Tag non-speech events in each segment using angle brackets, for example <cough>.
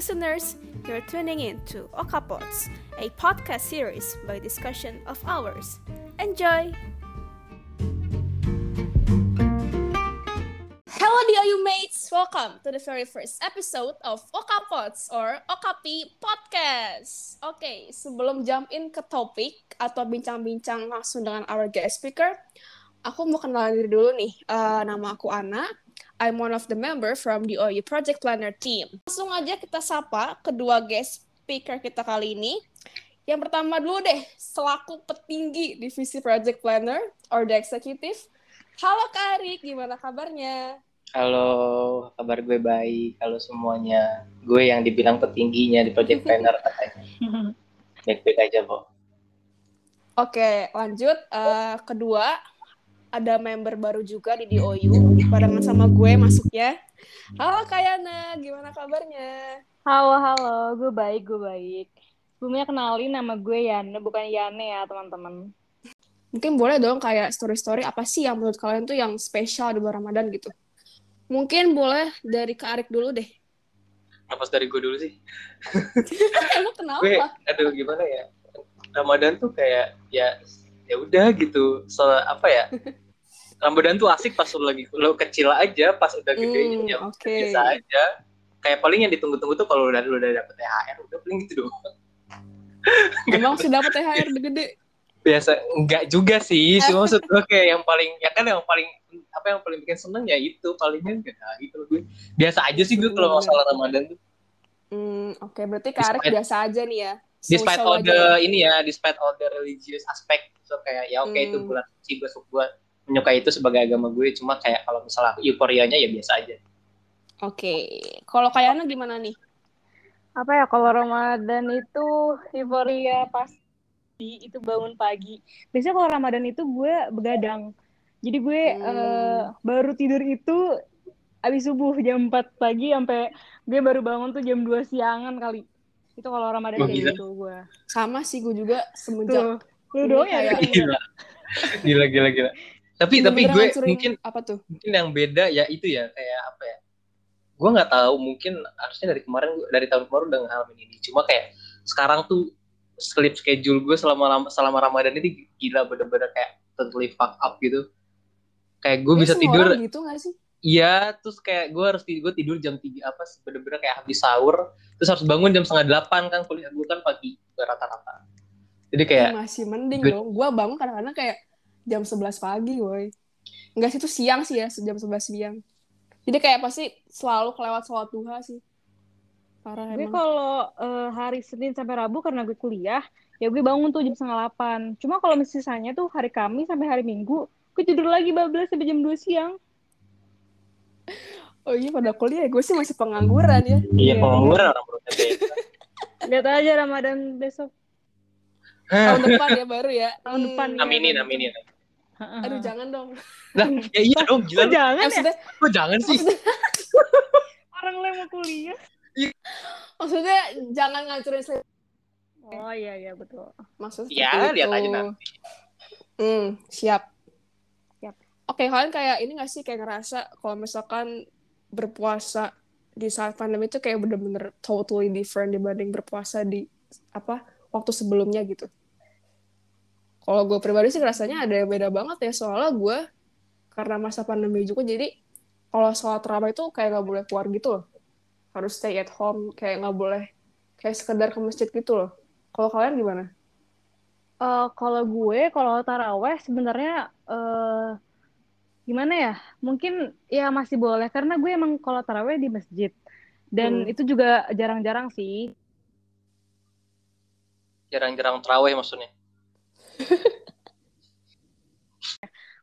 listeners, you're tuning in to Okapods, a podcast series by discussion of ours. Enjoy! Hello DIU mates! Welcome to the very first episode of Okapods or Okapi Podcast. Okay, sebelum jump in ke topik atau bincang-bincang langsung dengan our guest speaker, aku mau kenalin diri dulu nih. Uh, nama aku Ana. I'm one of the member from the OU Project Planner team. Langsung aja kita sapa kedua guest speaker kita kali ini. Yang pertama dulu deh, selaku petinggi divisi Project Planner or the executive. Halo Kak Arik, gimana kabarnya? Halo, kabar gue baik. Halo semuanya. Gue yang dibilang petingginya di Project Planner katanya. <laughs> Baik-baik aja, Bo. Oke, lanjut. Uh, kedua, ada member baru juga di DOU barengan sama gue masuk ya. Halo Kayana, gimana kabarnya? Halo, halo, gue baik, gue baik. Sebelumnya kenalin nama gue Yana, bukan Yane ya teman-teman. Mungkin boleh dong kayak story-story apa sih yang menurut kalian tuh yang spesial di bulan Ramadan gitu? Mungkin boleh dari Kak Arik dulu deh. Apa dari gue dulu sih? Emang kenapa? Gue, aduh gimana ya? Ramadan tuh kayak ya ya udah gitu so apa ya <laughs> Ramadan tuh asik pas lo lagi lo kecil aja pas udah gede hmm, ya okay. biasa aja. Kayak paling yang ditunggu-tunggu tuh kalau udah udah dapet THR udah paling gitu doang. <laughs> Emang sudah dapet THR gede? Biasa enggak juga sih. Cuma maksud gue kayak yang paling ya kan yang paling apa yang paling bikin seneng ya itu palingnya enggak nah, gitu. Gue biasa aja sih gue kalau masalah Ramadan tuh. Hmm oke okay. berarti Karik biasa aja nih ya despite all the ini ya despite all the religious aspect so kayak ya oke okay, hmm. itu bulan suci gue gue menyukai itu sebagai agama gue cuma kayak kalau misalnya euforianya ya biasa aja. Oke okay. kalau kayaknya gimana nih? Apa ya kalau Ramadan itu euforia pas itu bangun pagi. Biasanya kalau Ramadan itu gue begadang. Jadi gue hmm. uh, baru tidur itu abis subuh jam 4 pagi sampai gue baru bangun tuh jam 2 siangan kali. Itu kalau Ramadan oh, kayak gitu gue. Sama sih gue juga semenjak lu doang ya gila. gila gila gila tapi tapi gue mungkin apa tuh mungkin yang beda ya itu ya kayak apa ya gue nggak tahu mungkin harusnya dari kemarin dari tahun kemarin udah ngalamin ini cuma kayak sekarang tuh sleep schedule gue selama selama Ramadan ini gila bener-bener kayak totally fuck up gitu kayak gue bisa tidur gitu gak sih Iya, terus kayak gue harus tidur, gue tidur jam tiga apa bener-bener kayak habis sahur, terus harus bangun jam setengah delapan kan kuliah gue kan pagi rata-rata. Jadi kayak ya, masih mending gue, dong. Gue bangun kadang-kadang kayak jam sebelas pagi, woi. Enggak sih itu siang sih ya, jam sebelas siang. Jadi kayak pasti selalu kelewat sholat duha sih. Parah gue kalau uh, hari Senin sampai Rabu karena gue kuliah, ya gue bangun tuh jam setengah delapan. Cuma kalau misalnya tuh hari Kamis sampai hari Minggu, gue tidur lagi bablas sampai jam dua siang. Oh iya pada kuliah gue sih masih pengangguran ya. Iya pengangguran orang. Lihat aja Ramadan besok. Tahun depan ya baru ya. Tahun depan. Hmm. Aminin, aminin. Aduh jangan dong. Lah, ya iya dong, gila. Kok jangan ya? Kok jangan sih? <laughs> Orang lo mau kuliah. Maksudnya jangan ngancurin selera. Oh iya iya betul. Maksudnya Ya, lihat aja nanti. Hmm, siap. Siap. Oke, kalian kayak ini gak sih kayak ngerasa kalau misalkan berpuasa di saat pandemi itu kayak bener-bener totally different dibanding berpuasa di apa waktu sebelumnya gitu. Kalau gue pribadi sih rasanya ada yang beda banget ya. Soalnya gue karena masa pandemi juga jadi kalau sholat terawih itu kayak nggak boleh keluar gitu loh. Harus stay at home kayak nggak boleh kayak sekedar ke masjid gitu loh. Kalau kalian gimana? Uh, kalau gue kalau taraweh sebenarnya uh, gimana ya? Mungkin ya masih boleh karena gue emang kalau taraweh di masjid. Dan hmm. itu juga jarang-jarang sih. Jarang-jarang taraweh maksudnya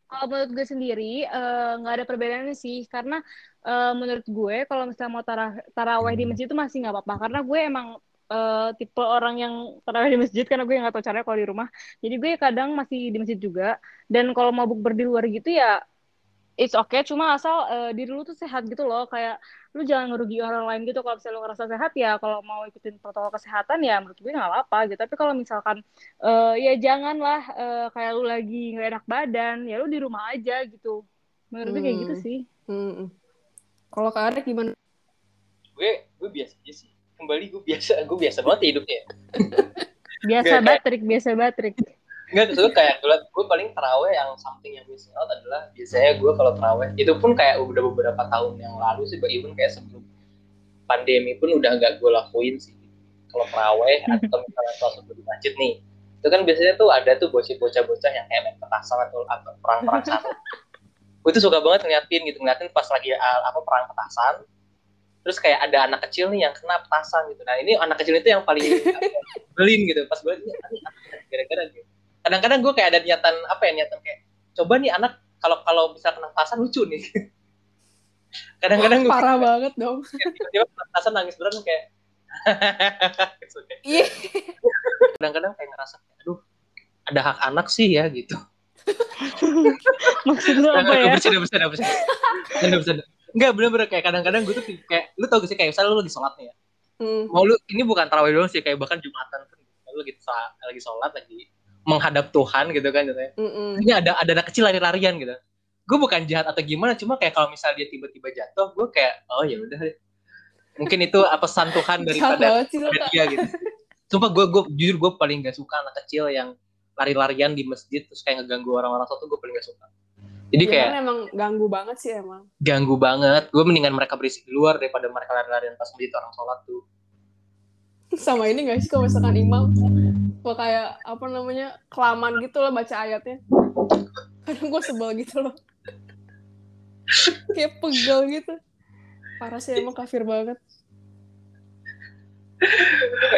kalau menurut gue sendiri eh, nggak uh, ada perbedaannya sih. Karena uh, menurut gue kalau misalnya mau tara taraweh di masjid itu masih nggak apa-apa. Karena gue emang uh, tipe orang yang taraweh di masjid karena gue nggak tahu caranya kalau di rumah. Jadi gue kadang masih di masjid juga. Dan kalau mau bukber di luar gitu ya it's okay cuma asal uh, diri lu tuh sehat gitu loh kayak lu jangan ngerugi orang lain gitu kalau misalnya lu ngerasa sehat ya kalau mau ikutin protokol kesehatan ya menurut gue nggak apa-apa gitu tapi kalau misalkan uh, ya janganlah uh, kayak lu lagi nggak enak badan ya lu di rumah aja gitu menurut hmm. gue kayak gitu hmm. sih hmm. kalau kak Arik gimana gue gue biasa aja sih kembali gue biasa gue biasa banget ya hidupnya <laughs> Biasa batrik, biasa batrik. Enggak, terus kayak gue, gue paling terawih yang something yang missing out adalah biasanya gue kalau terawih itu pun kayak udah beberapa tahun yang lalu sih, even kayak sebelum pandemi pun udah nggak gue lakuin sih. Kalau terawih atau misalnya subuh di masjid nih, itu kan biasanya tuh ada tuh bocah-bocah yang kayak petasan atau apa perang-perang sarung. gue tuh suka banget ngeliatin gitu, ngeliatin pas lagi uh, apa perang petasan. Terus kayak ada anak kecil nih yang kena petasan gitu. Nah ini anak kecil itu yang paling <laughs> belin gitu. Pas gue ini gara-gara gitu kadang-kadang gue kayak ada niatan apa ya niatan kayak coba nih anak kalau kalau bisa kena petasan lucu nih <laughs> kadang-kadang gue Parah banget dong. <laughs> tiba-tiba kena petasan nangis beneran kayak <laughs> Gitu kayak. Iya. kadang-kadang kayak ngerasa aduh ada hak anak sih ya gitu Maksud lu apa ya? bercanda bercanda bercanda bercanda bercanda enggak bener-bener kayak kadang-kadang gue tuh kayak lu tau gak sih kayak misalnya lu lagi sholat nih ya Hmm. mau lu ini bukan tarawih doang sih kayak bahkan jumatan pun lu lagi lagi sholat lagi menghadap Tuhan gitu kan gitu ya. Mm-mm. ini ada ada anak kecil lari-larian gitu gue bukan jahat atau gimana cuma kayak kalau misalnya dia tiba-tiba jatuh gue kayak oh ya udah deh. mungkin itu apa pesan Tuhan daripada dia gitu sumpah gue gue jujur gue paling gak suka anak kecil yang lari-larian di masjid terus kayak ngeganggu orang-orang tuh gue paling gak suka jadi Iya kayak kan emang ganggu banget sih emang. ganggu banget gue mendingan mereka berisik di luar daripada mereka lari-larian pas masjid orang sholat tuh Sama ini gak sih kalau misalkan imam kok kayak apa namanya kelamaan gitu loh baca ayatnya. Kadang gue sebel gitu loh. kayak pegel gitu. Parah sih emang kafir banget.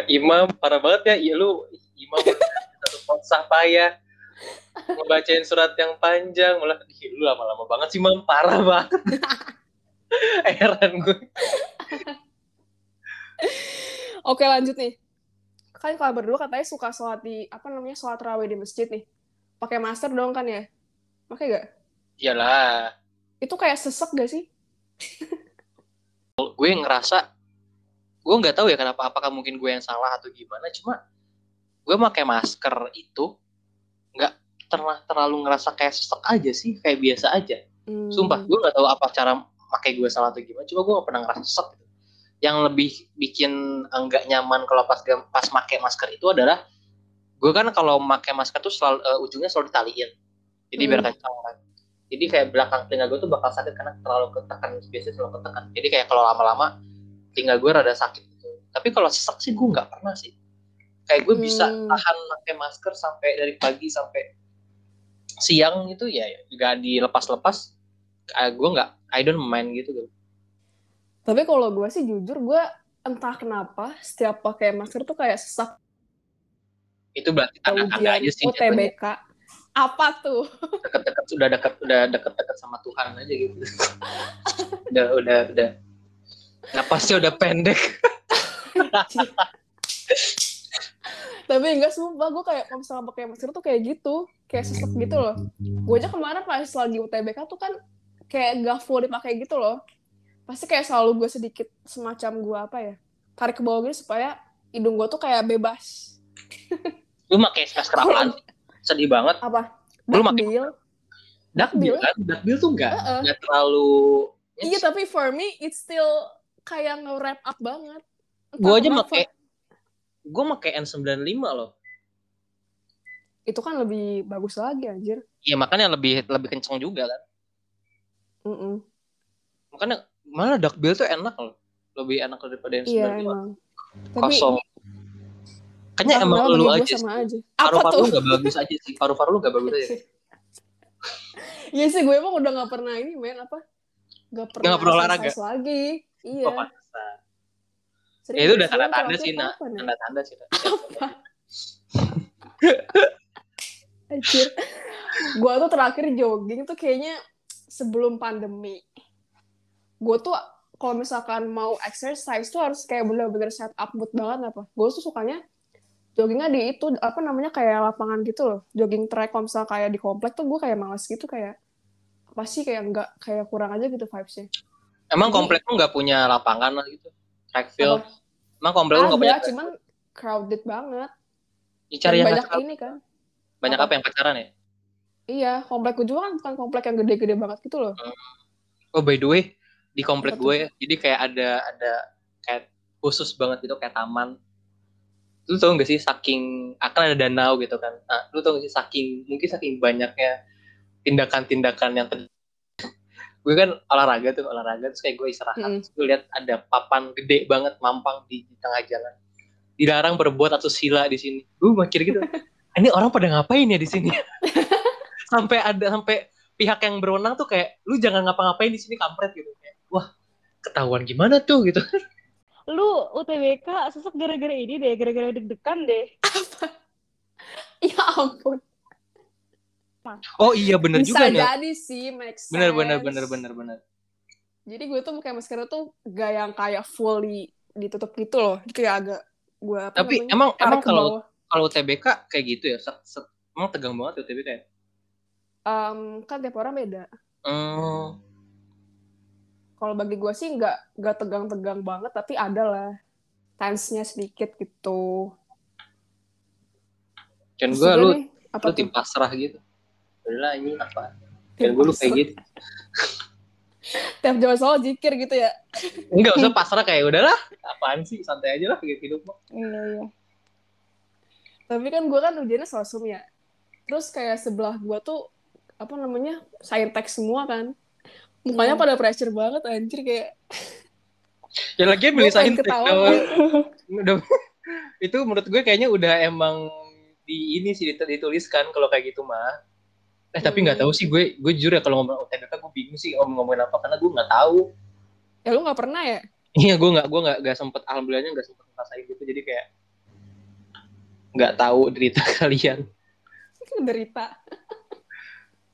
imam parah banget ya iya lu imam satu konsah payah ngebacain surat yang panjang malah "Ih, lu lama-lama banget sih mam parah banget <laughs> heran gue Oke lanjut nih. Kan kalau berdua katanya suka sholat di apa namanya sholat raweh di masjid nih. Pakai masker dong kan ya? Pakai gak? iyalah Itu kayak sesek gak sih? gue ngerasa gue nggak tahu ya kenapa apakah mungkin gue yang salah atau gimana cuma gue pakai masker itu nggak pernah terlalu ngerasa kayak sesek aja sih kayak biasa aja Hmm. Sumpah, gue gak tahu apa cara pakai gue salah atau gimana. Cuma gue gak pernah ngerasa sesek. Gitu. Yang lebih bikin enggak nyaman kalau pas pas pakai masker itu adalah gue kan kalau pakai masker tuh selalu eh, ujungnya selalu ditaliin. Jadi biar Hmm. kencang kan. Jadi kayak belakang telinga gue tuh bakal sakit karena terlalu ketekan biasanya selalu ketekan. Jadi kayak kalau lama-lama telinga gue rada sakit gitu. Tapi kalau sesek sih gue nggak pernah sih. Kayak gue bisa Hmm. tahan pakai masker sampai dari pagi sampai siang itu ya nggak dilepas-lepas. Eh, gue nggak, I don't mind gitu. gitu. Tapi kalau gue sih jujur gue entah kenapa setiap pakai masker tuh kayak sesak Itu berarti tanda-tanda ujian aja sih. UTBK. Apa tuh? Deket-deket sudah dekat udah deket-deket sama Tuhan aja gitu. <laughs> udah udah udah. Napasnya udah pendek. <laughs> Tapi enggak sumpah gue kayak kalau misalnya pakai masker tuh kayak gitu, kayak sesek gitu loh. Gue aja kemarin pas lagi UTBK tuh kan kayak gak full dipakai gitu loh. Pasti kayak selalu gue sedikit semacam gue apa ya, tarik ke bawah gitu supaya hidung gue tuh kayak bebas. <laughs> Lu pakai masker apaan? Sedih banget. Apa? Lu pakai Dakbil. Kan? Dakbil tuh enggak Heeh. enggak terlalu Iya tapi for me it's still kayak nge-wrap up banget. Gue aja pakai gue pakai N95 loh. Itu kan lebih bagus lagi anjir. Iya makanya lebih lebih kenceng juga kan. Mm-mm. Makanya mana Dakbil tuh enak loh. Lebih enak daripada N95. Iya emang. Tapi Kosong. Kayaknya entah emang lu gua aja sih. sama aja. Apa Paru-paru lu gak bagus aja sih. Paru-paru lu gak bagus aja. <laughs> Iya sih gue emang udah gak pernah ini men apa? Gak pernah, Nggak pernah olahraga? lagi. Iya. Oh. Serius, Ya itu udah tanda-tanda sih, nak. Tanda-tanda sih. Nak. Anjir. Gue tuh terakhir jogging tuh kayaknya sebelum pandemi. Gue tuh kalau misalkan mau exercise tuh harus kayak bener-bener set up mood banget apa. Gue tuh sukanya joggingnya di itu apa namanya kayak lapangan gitu loh. Jogging track kalau misalnya kayak di komplek tuh gue kayak males gitu kayak apa sih kayak enggak kayak kurang aja gitu vibesnya. Emang Jadi- komplek lu gak punya lapangan lah gitu? Track field? Apa? Emang komplek lu gak punya? Cuman crowded banget. Cari Dan yang banyak ini kan. Banyak apa? apa yang pacaran ya? Iya, komplek gue juga kan bukan komplek yang gede-gede banget gitu loh. Oh by the way, di komplek gue jadi kayak ada ada kayak khusus banget gitu kayak taman. Lu tau gak sih saking akan ada danau gitu kan? Nah lu tau gak sih saking mungkin saking banyaknya tindakan-tindakan yang ter- gue kan olahraga tuh olahraga terus kayak gue istirahat. Mm. terus gue lihat ada papan gede banget mampang di, di tengah jalan. Dilarang berbuat atau sila di sini. Gue mikir gitu <laughs> ini orang pada ngapain ya di sini? <laughs> Sampai ada sampai pihak yang berwenang tuh kayak lu jangan ngapa-ngapain di sini kampret gitu wah ketahuan gimana tuh gitu Lu UTBK sesek gara-gara ini deh, gara-gara deg-degan deh. Ya ampun. oh iya bener Bisa juga nih jadi sih, make sense. bener bener bener bener bener Jadi gue tuh pakai masker tuh gak yang kayak fully ditutup gitu loh. Jadi kayak agak gue apa tapi namanya, emang emang kalau kalau TBK kayak gitu ya set, set, emang tegang banget ya TBK ya Em, kan tiap orang beda. Hmm, Kalau bagi gue sih nggak nggak tegang-tegang banget, tapi ada lah tense-nya sedikit gitu. kan gue lu nih, apa lu tim pasrah gitu udahlah ini apa kan gue lu kayak gitu <laughs> Tiap jaman soal jikir gitu ya. enggak usah <laughs> pasrah kayak udahlah apaan sih santai aja lah kayak hidup mah Iya, iya. Tapi kan gue kan ujiannya sosum ya. Terus kayak sebelah gue tuh apa namanya saintek semua kan. Mukanya Hmm. pada pressure banget anjir kayak <laughs> ya lagi kalau- <laughs> udah itu menurut gue kayaknya udah emang di ini sih ditu- dituliskan kalau kayak gitu mah eh tapi nggak Hmm. tahu sih gue gue jujur ya kalau ngomong UTBK gue bingung sih om ngomongin apa karena gue nggak tahu ya lu nggak pernah ya? iya gue nggak gue nggak nggak sempet alhamdulillahnya nggak sempet ngerasain gitu jadi kayak nggak tahu derita <laughs> kalian Derita.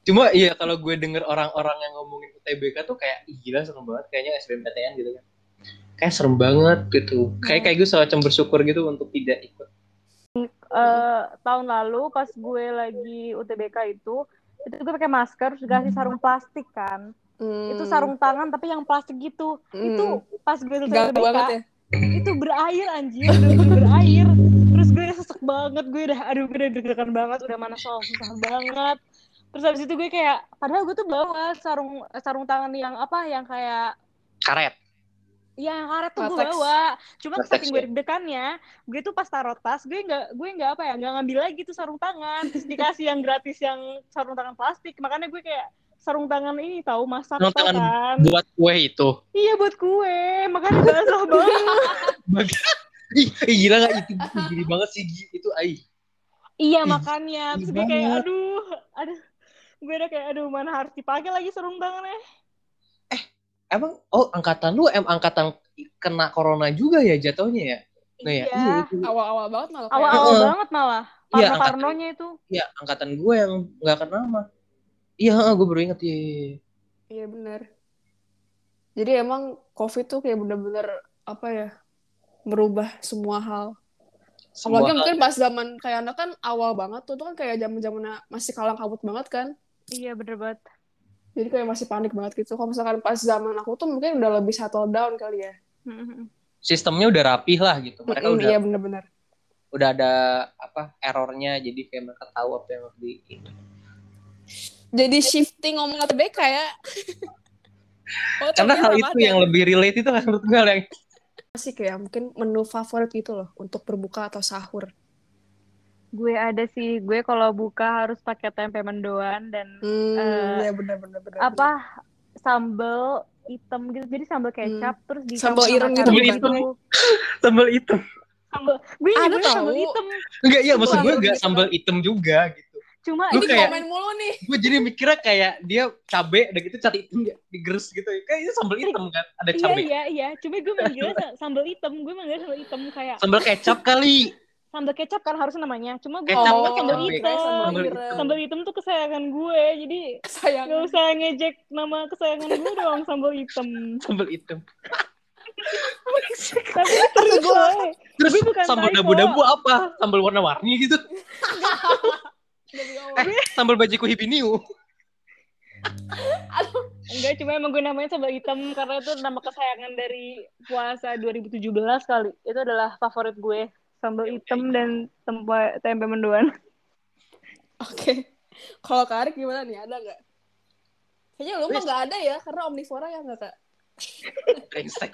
Cuma iya kalau gue denger orang-orang yang ngomongin UTBK tuh kayak "Ih, gila serem banget kayaknya SBMPTN gitu kan kayak serem banget gitu kayak kayak gue semacam bersyukur gitu untuk tidak ikut Eh, tahun lalu pas gue lagi UTBK itu, itu gue pakai masker, terus dikasih sarung plastik kan. Hmm. Itu sarung tangan tapi yang plastik gitu. Hmm. Itu pas gue selesai UTBK, banget ya. itu berair anjir, berair. Terus gue udah sesek banget, gue udah aduh gue udah deg-degan banget, udah mana soal susah banget. Terus habis itu gue kayak padahal gue tuh bawa sarung sarung tangan yang apa yang kayak karet Iya yang karet tuh gue bawa. Cuma saking gue ya? deg-degannya, gue tuh pas taruh tas, gue nggak gue nggak apa ya, nggak ngambil lagi tuh sarung tangan. Terus dikasih yang gratis yang sarung tangan plastik. Makanya gue kayak sarung tangan ini tahu masak Sarung tangan kan. buat kue itu Iya buat kue. Makanya basah <laughs> banget. Ih, gila gak itu gini banget sih itu ai iya makanya. Terus gue kayak aduh, aduh. Gue udah kayak aduh mana harus dipakai lagi sarung tangannya. emang oh angkatan lu em angkatan kena corona juga ya jatuhnya ya nah ya iya Iya. itu Awal-awal banget malah Awal-awal Heeh. banget malah. Iya, Parno angkat- Parnonya itu. iya angkatan gue yang nggak kena mah iya gue baru inget iya, iya, iya. Iya benar. Jadi emang COVID tuh kayak bener-bener apa ya merubah semua hal. Semua Apalagi hal- mungkin pas zaman kayak anak kan awal banget tuh, tuh kan kayak zaman zamannya masih kalang kabut banget kan. Iya bener banget. Jadi kayak masih panik banget gitu. Kalau misalkan pas zaman aku tuh mungkin udah lebih settle down kali ya. sistemnya udah rapih lah gitu mereka Mm-mm, udah Iya bener-bener. udah ada apa errornya jadi kayak mereka tahu apa yang harus di Jadi shifting ngomong ATBK ya. <laughs> oh, karena hal itu ada? yang lebih relate itu kan menurut gue yang sih kayak mungkin menu favorit gitu loh untuk berbuka atau sahur. Gue ada sih, gue kalau buka harus pakai tempe mendoan dan Hmm, Eh, iya bener-bener. bener. apa sambal hitam gitu. Jadi sambal kecap terus di Hmm. Sambal ireng gitu bukan? sambal hitam Sambal <laughs> gue Ada nyebutnya sambal tahu. hitam. enggak iya maksud gue Sambal enggak gitu. sambal hitam juga gitu Cuma Lu Ini kayak- komen mulu nih. gue jadi mikirnya kayak dia cabe udah gitu cari hitam ya, digeres gitu kayak itu sambal hitam kan ada iya cabe iya iya. Cuma gue manggilnya sa- sambal hitam. Gue manggilnya sambal hitam kayak sambal kecap kali sambal kecap kan harusnya namanya. Cuma gue Kecap kan sambal hitam. Sambal Sambal ireng. Sambal hitam tuh kesayangan gue. Jadi Sayang. gak usah ngejek nama kesayangan gue dong sambal hitam. <laughs> sambal hitam <laughs> Tapi terus gue terus Gue bukan sambal dabu-dabu apa sambal warna-warni gitu <laughs> eh sambal bajiku hibiniu Enggak, cuma emang gue namanya sambal hitam karena itu nama kesayangan dari puasa 2017 kali. Itu adalah favorit gue. Sambal hitam dan tempe, tempe mendoan. <laughs> Oke. Kalau Kak Arik gimana nih? Ada nggak? Kayaknya lu mah nggak ada ya, karena omnivora ya nggak, Kak? <laughs> brengsek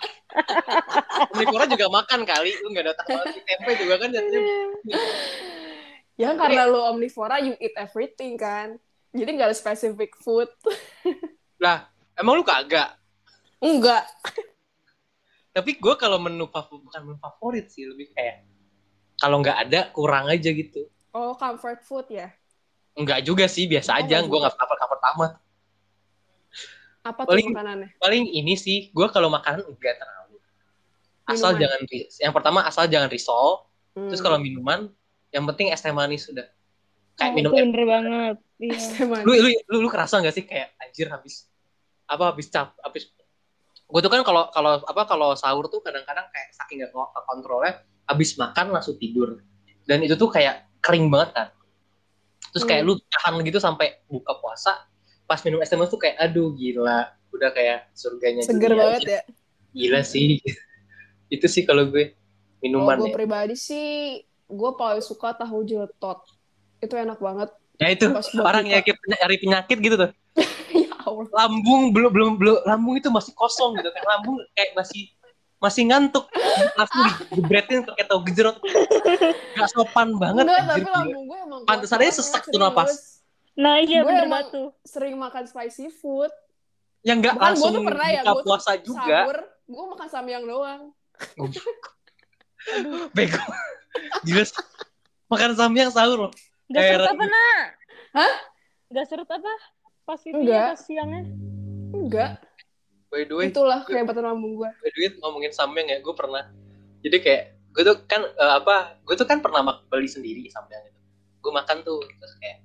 Omnivora juga makan kali, lu nggak ada otak banget. Tempe juga kan jadinya <laughs> Ya karena lu omnivora, you eat everything kan. Jadi nggak ada specific food. lah. Emang lu kagak? Enggak. Tapi gue kalau menu favorit bukan menu favorit sih, lebih kayak kalau nggak ada kurang aja gitu. Oh, comfort food ya? Enggak juga sih, biasa Oh, aja. nggak Gue nggak cover-cover amat. Apa tuh Paling- makanannya? Paling ini sih, gue kalau makanan enggak terlalu. Asal Minuman. jangan, yang pertama asal jangan risol. Hmm. Terus kalau minuman, yang penting es teh manis sudah. Kayak Oh, minum itu bener banget. Iya. Lu, lu lu lu kerasa gak sih kayak anjir habis apa habis cap habis gue tuh kan kalau kalau apa kalau sahur tuh kadang-kadang kayak saking gak kontrolnya habis makan langsung tidur dan itu tuh kayak kering banget kan terus kayak Hmm. lu tahan gitu sampai buka puasa pas minum es teh tuh kayak aduh gila udah kayak surganya Seger dunia. banget ya. gila sih <laughs> itu sih kalau gue minuman Kalau gue ya pribadi sih, gue paling suka tahu jeletot. Itu enak banget. ya itu Pas orang yang kayak nyari penyakit gitu tuh <laughs> ya Allah. lambung belum belum belum lambung itu masih kosong gitu kan lambung kayak masih masih ngantuk <laughs> langsung dijebretin pakai tahu gejrot nggak sopan banget Enggak, anjir, tapi lambung gue emang Pantesan kuat aja sesak tuh napas. Nah iya Gue bener emang- banget tuh. Sering makan spicy food. yang nggak Bahkan gue langsung tuh pernah ya, buka gue tuh puasa juga Sahur, gue makan samyang doang. <laughs> bego gila makan samyang sahur loh Gak Kayak serut apa, Nak? Hah? Gak serut apa? Pas itu Enggak. pas siangnya. Enggak, by the way itulah kehebatan lambung gue. by the way ngomongin samyang ya gue pernah jadi kayak gue tuh kan eh, apa gue tuh kan pernah mak- beli sendiri samyang itu gue makan tuh terus kayak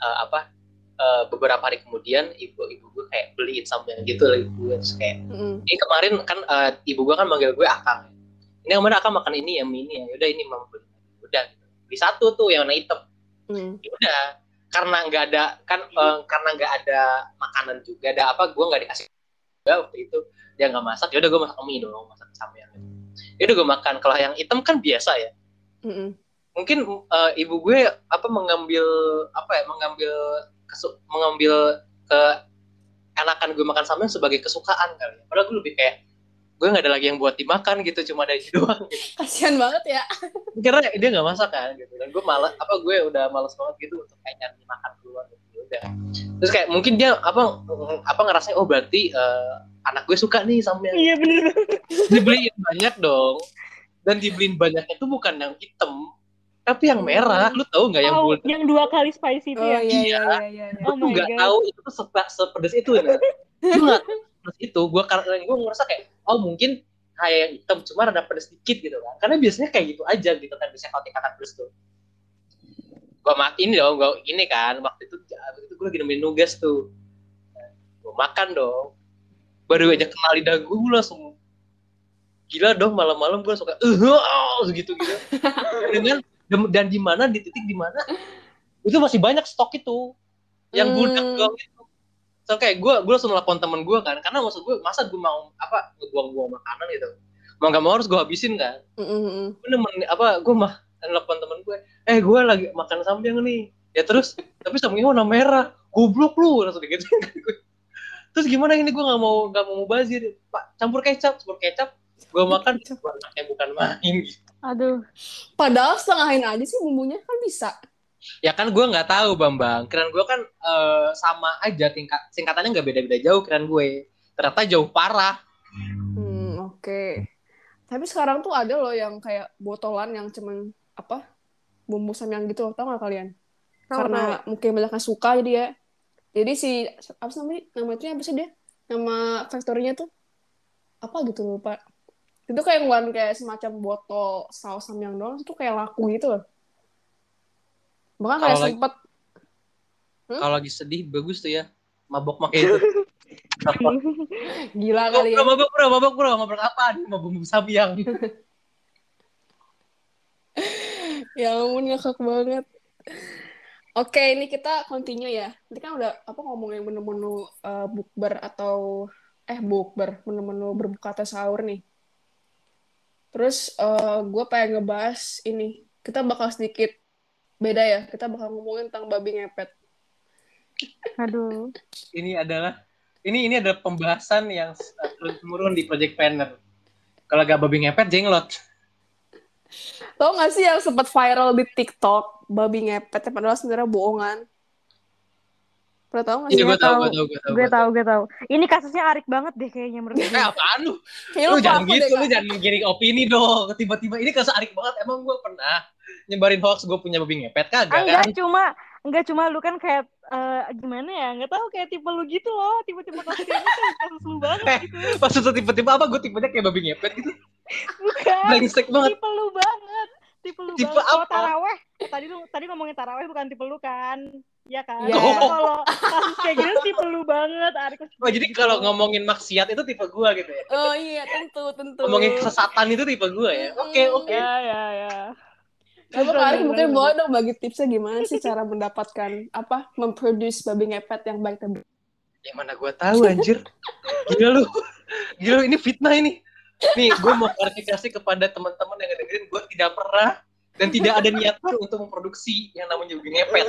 eh, apa eh, beberapa hari kemudian ibu ibu gue kayak beliin samyang gitu lagi gue terus kayak Mm-mm. ini kemarin kan eh, ibu gue kan manggil gue akang ini kemarin akang makan ini yang ini ya udah ini mau beli udah gitu. beli satu tuh yang warna hitam Mm. ya udah karena nggak ada kan eh, karena nggak ada makanan juga ada apa gue nggak dikasih juga waktu itu dia nggak masak ya udah gue masak mie dong masak samyang gitu. ya udah gue makan kalau yang hitam kan biasa ya Mm-mm. mungkin eh, ibu gue apa mengambil apa ya mengambil kesu- mengambil ke enakan gue makan samyang sebagai kesukaan kali ya. padahal gue lebih kayak gue nggak ada lagi yang buat dimakan gitu cuma ada ini <laughs> doang gitu. Kasian banget ya. karena dia nggak masak kan gitu dan gue malas apa gue udah malas banget gitu untuk kayak nyari makan keluar gitu Ya udah terus kayak mungkin dia apa apa ngerasa oh berarti eh, anak gue suka nih samyang Iya bener dibeliin banyak dong dan dibeliin banyaknya tuh bukan yang hitam tapi yang merah lu tahu nggak yang Tahu, bulat yang dua kali spicy itu Oh ya. iya iya iya iya. iya. Oh gue tuh my nggak tahu itu tuh sepe- sepedes itu ya gue nggak sepedes itu gue karena gue ngerasa kayak oh mungkin kayak yang hitam cuma ada pedes dikit gitu kan. Karena biasanya kayak gitu aja gitu kan. Biasanya kalau tingkatan pedes tuh. Gue makin dong gue ini kan waktu itu waktu itu gue lagi nemenin nugas tuh. Gue makan dong. Baru aja kenal lidah gue langsung gila dong malam-malam gue suka eh gitu gitu <laughs> dengan dan di mana di titik di mana itu masih banyak stok itu. Yang Hmm. itu so kayak gue gue langsung nelfon temen gue kan karena maksud gue masa gue mau apa ngebuang-buang makanan gitu mau nggak mau harus gue habisin kan Mm-mm. gue nemen apa gue mah nelfon temen gue eh gue lagi makan samyang nih ya terus tapi samyangnya warna merah goblok lu langsung gitu <laughs> terus gimana ini gue nggak mau nggak mau mubazir pak campur kecap campur kecap gue makan anaknya bukan main gitu. Aduh. Padahal setengahin aja sih bumbunya kan bisa. Ya kan gue nggak tahu bambang keren gue kan eh, sama aja tingkat singkatannya nggak beda-beda jauh keren gue ternyata jauh parah Hmm, oke. Tapi sekarang tuh ada loh yang kayak botolan yang cuman apa? Bumbu samyang gitu, tau gak kalian? Karena mungkin banyak yang suka jadi ya. Jadi si apa sih namanya? Nama itu apa sih dia? Nama faktorinya tuh apa gitu lupa. Itu kayak ngeluarin kayak semacam botol saus samyang doang itu kayak laku gitu loh. Bahkan kayak sempet Hmm? kalau lagi sedih bagus tuh ya mabok <laughs> pakai itu gila kali ya. bro, mabok bro, mabok bro, mabok apa? Mau bumbu samyang. <laughs> Ya ampun ngakak banget. Oke, ini kita continue ya. Ini kan udah apa ngomongin menu-menu eh, bukber atau eh bukber, menu-menu berbuka atau sahur nih. Terus gue pengen ngebahas ini. Kita bakal sedikit beda ya. Kita bakal ngomongin tentang babi ngepet. Aduh. Ini adalah ini ini adalah pembahasan yang turun di Project Planner. Kalau gak babi ngepet jenglot. Tau gak sih yang sempat viral di TikTok babi ngepet yang padahal sebenarnya bohongan? Pernah tau gak sih? Iya gue tahu. gue tahu, gue tahu. Gue tahu, gue tahu. Ini kasusnya Arik banget deh kayaknya menurut Eh gue. apaan lu? Lu lu jangan gitu, deh, lu jangan menggiring opini dong. Tiba-tiba ini kasus arik banget. Emang gue pernah nyebarin hoax gue punya babi ngepet kagak Ah, enggak kan? cuma enggak cuma lu kan kayak eh, gimana ya nggak tahu kayak tipe lu gitu loh tipe-tipe kasus kayak gitu kasus lu banget Eh. gitu <laughs> Maksudnya tiba-tiba apa? Gue tipenya kayak babi ngepet gitu. bukan Brengsek banget. tipe lu banget tipe lu Tipe banget apa? taraweh tadi lu tadi ngomongin taraweh bukan tipe lu kan ya kan Iya. Tapi kalau kasus kayak gitu tipe lu banget Arik Oh jadi kalau ngomongin maksiat itu tipe gue gitu ya? Oh iya, tentu, tentu. Ngomongin kesesatan itu tipe gue ya? Oke, Mm. oke. ya ya ya Coba Kak mungkin boleh dong bagi tipsnya gimana sih cara mendapatkan apa memproduce babi ngepet yang baik dan. Ya mana gue tahu anjir. Gila lu. Gila lu, ini fitnah ini. Nih, gue mau klarifikasi kepada teman-teman yang dengerin, gue tidak pernah dan tidak ada niatan untuk memproduksi yang namanya babi ngepet.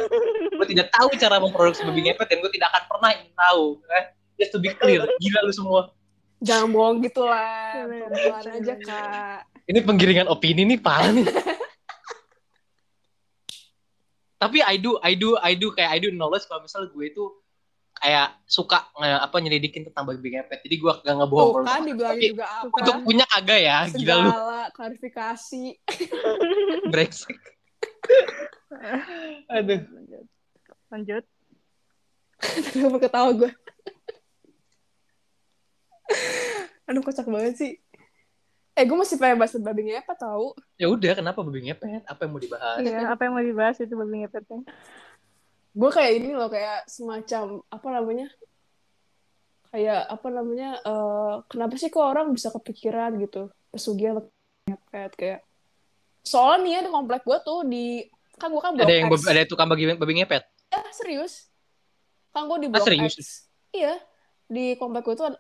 Gue tidak tahu cara memproduksi babi ngepet dan gue tidak akan pernah ingin tahu. Eh, just to be clear, gila lu semua. Jangan bohong gitu lah. Pelan aja. Kak. Ini penggiringan opini nih parah nih. Tapi I do, I do, I do kayak I do knowledge kalau misalnya gue itu kayak suka nge- apa nyelidikin tentang babi ngepet. Jadi gue gak ngebohong. Tuh kan dibilangin juga apa. Untuk punya kagak ya, gila lu Segala klarifikasi. <laughs> brengsek. <laughs> Aduh. lanjut lanjut <laughs> Kenapa ketawa gue? Aduh, kocak banget sih. Eh, gue masih pengen bahas babi ngepet tau. Ya udah, kenapa babi ngepet? Apa yang mau dibahas? Iya, apa yang mau dibahas itu babi ngepetnya gue kayak ini loh kayak semacam apa namanya kayak apa namanya eh, kenapa sih kok orang bisa kepikiran gitu pesugihan ngepet kayak soalnya nih ya di komplek gue tuh di kan gue kan blok Ada yang X ada tukang babi, babi ngepet. Eh, serius kan gue di Ah, blok serius? X iya di komplek gue tuh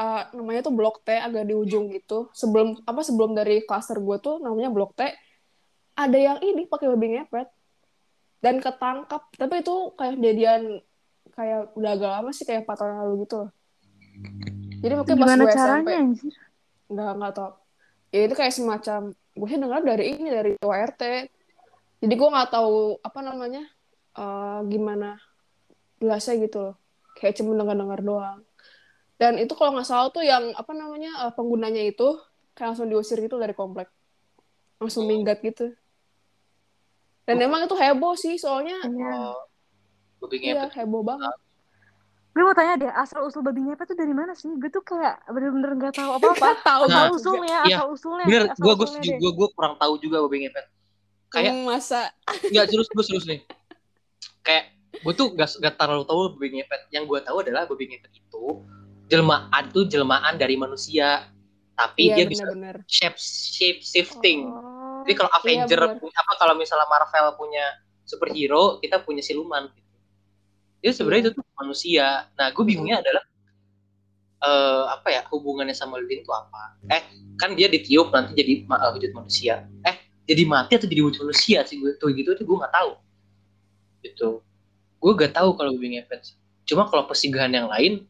eh, namanya tuh blok T agak di ujung gitu. Sebelum apa sebelum dari klaster gue tuh namanya blok T. Ada yang ini pakai babi ngepet dan ketangkap tapi itu kayak kejadian kayak udah agak lama sih kayak 4 tahun lalu gitu loh. Jadi mungkin pas gue caranya SMP nggak nggak tau ya itu kayak semacam gue sih dengar dari ini dari ketua RT jadi gue nggak tahu apa namanya eh, gimana jelasnya gitu loh. Kayak cuma dengar dengar doang dan itu kalau nggak salah tuh yang apa namanya eh, penggunanya itu kayak langsung diusir gitu dari komplek. Langsung minggat gitu. Dan emang itu heboh sih soalnya Iya. Oh, babi iya heboh banget. Gue mau tanya deh asal usul babi ngepet tuh dari mana sih? Gue tuh kayak bener-bener nggak tahu apa-apa. <laughs> Tahu. Nah, asal usulnya iya. asal usulnya. Bener, asal gue gue usulnya setuju, gue gue kurang tahu juga babi ngepet. Kayak Hmm, masa? <laughs> Nggak serius gue serius nih. Kayak gue tuh gak, gak terlalu tahu babi ngepet. Yang gue tahu adalah babi ngepet itu jelmaan tuh jelmaan dari manusia, tapi iya dia bisa benar-benar shape shape shifting. Oh. Jadi kalau Avenger benar. punya apa kalau misalnya Marvel punya superhero, kita punya siluman. Gitu. Jadi sebenarnya Iya. itu tuh manusia. Nah, gue bingungnya adalah eh apa ya hubungannya sama lilin itu apa? Eh, kan dia ditiup nanti jadi eh, wujud manusia. Eh, jadi mati atau jadi wujud manusia sih gue tuh gitu tuh gue nggak tahu. Gitu. Gue gak tahu kalau babi ngepet. Cuma kalau persinggahan yang lain,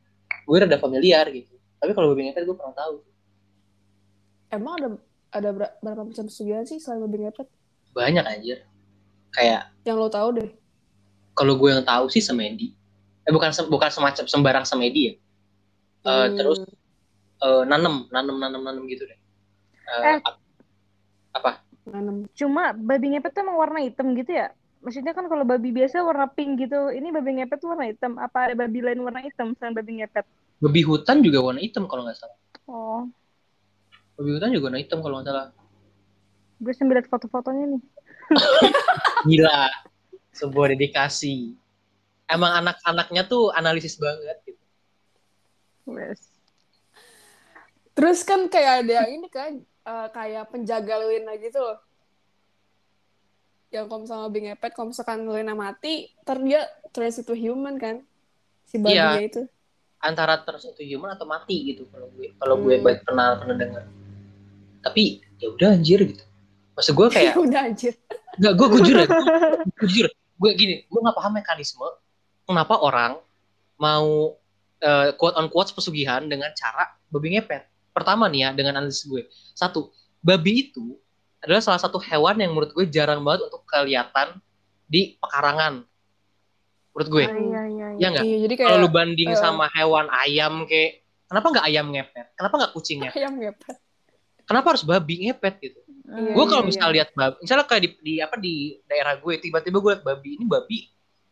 gue rada familiar gitu. Tapi kalau babi ngepet gue kurang tahu. emang ada ada ber- berapa macam pesugihan sih selain babi ngepet Banyak anjir. Kayak yang lo tahu deh kalau gue yang tahu sih semedi. Eh bukan bukan semacam sembarang semedi ya. Eh, Hmm. terus eh, nanem, nanem, nanem, nanem gitu deh. Eh, Eh. ap- apa? nanem cuma babi ngepet tuh emang warna hitam gitu ya maksudnya kan kalau babi biasa warna pink gitu ini babi ngepet tuh warna hitam apa ada babi lain warna hitam selain babi ngepet Babi hutan juga warna hitam kalau nggak salah. oh Babi hutan juga warna hitam kalau nggak salah. gue sambil liat foto-fotonya nih <laughs> Gila, sebuah dedikasi. Emang anak-anaknya tuh analisis banget gitu. Wes. Terus kan kayak ada yang ini kan eh, kayak penjaga lilin gitu loh. Yang kalau misalnya babi ngepet, kalau misalkan lilinnya mati, ntar dia turns into human kan. Si babinya Iya. itu. Antara terus itu human atau mati gitu kalau gue kalau gue Hmm. baik pernah pernah dengar. Tapi ya udah anjir gitu. Maksud gue kayak <laughs> Udah anjir. Enggak, gue gue jujur ya. <laughs> Gue jujur. Gue gini, gue gak paham mekanisme kenapa orang mau eh, quote on quote pesugihan dengan cara babi ngepet. pertama nih ya dengan analisis gue satu babi itu adalah salah satu hewan yang menurut gue jarang banget untuk kelihatan di pekarangan menurut gue. Ah, iya iya ya nggak? Iya, jadi kayak kalau lu banding eh, sama hewan ayam kayak kenapa nggak ayam ngepet? Kenapa nggak kucing ngepet? Ayam ngepet. kenapa harus babi ngepet gitu? Iya, gue kalau iya, misalnya iya. lihat babi misalnya kayak di, di apa di daerah gue tiba-tiba gue lihat babi ini babi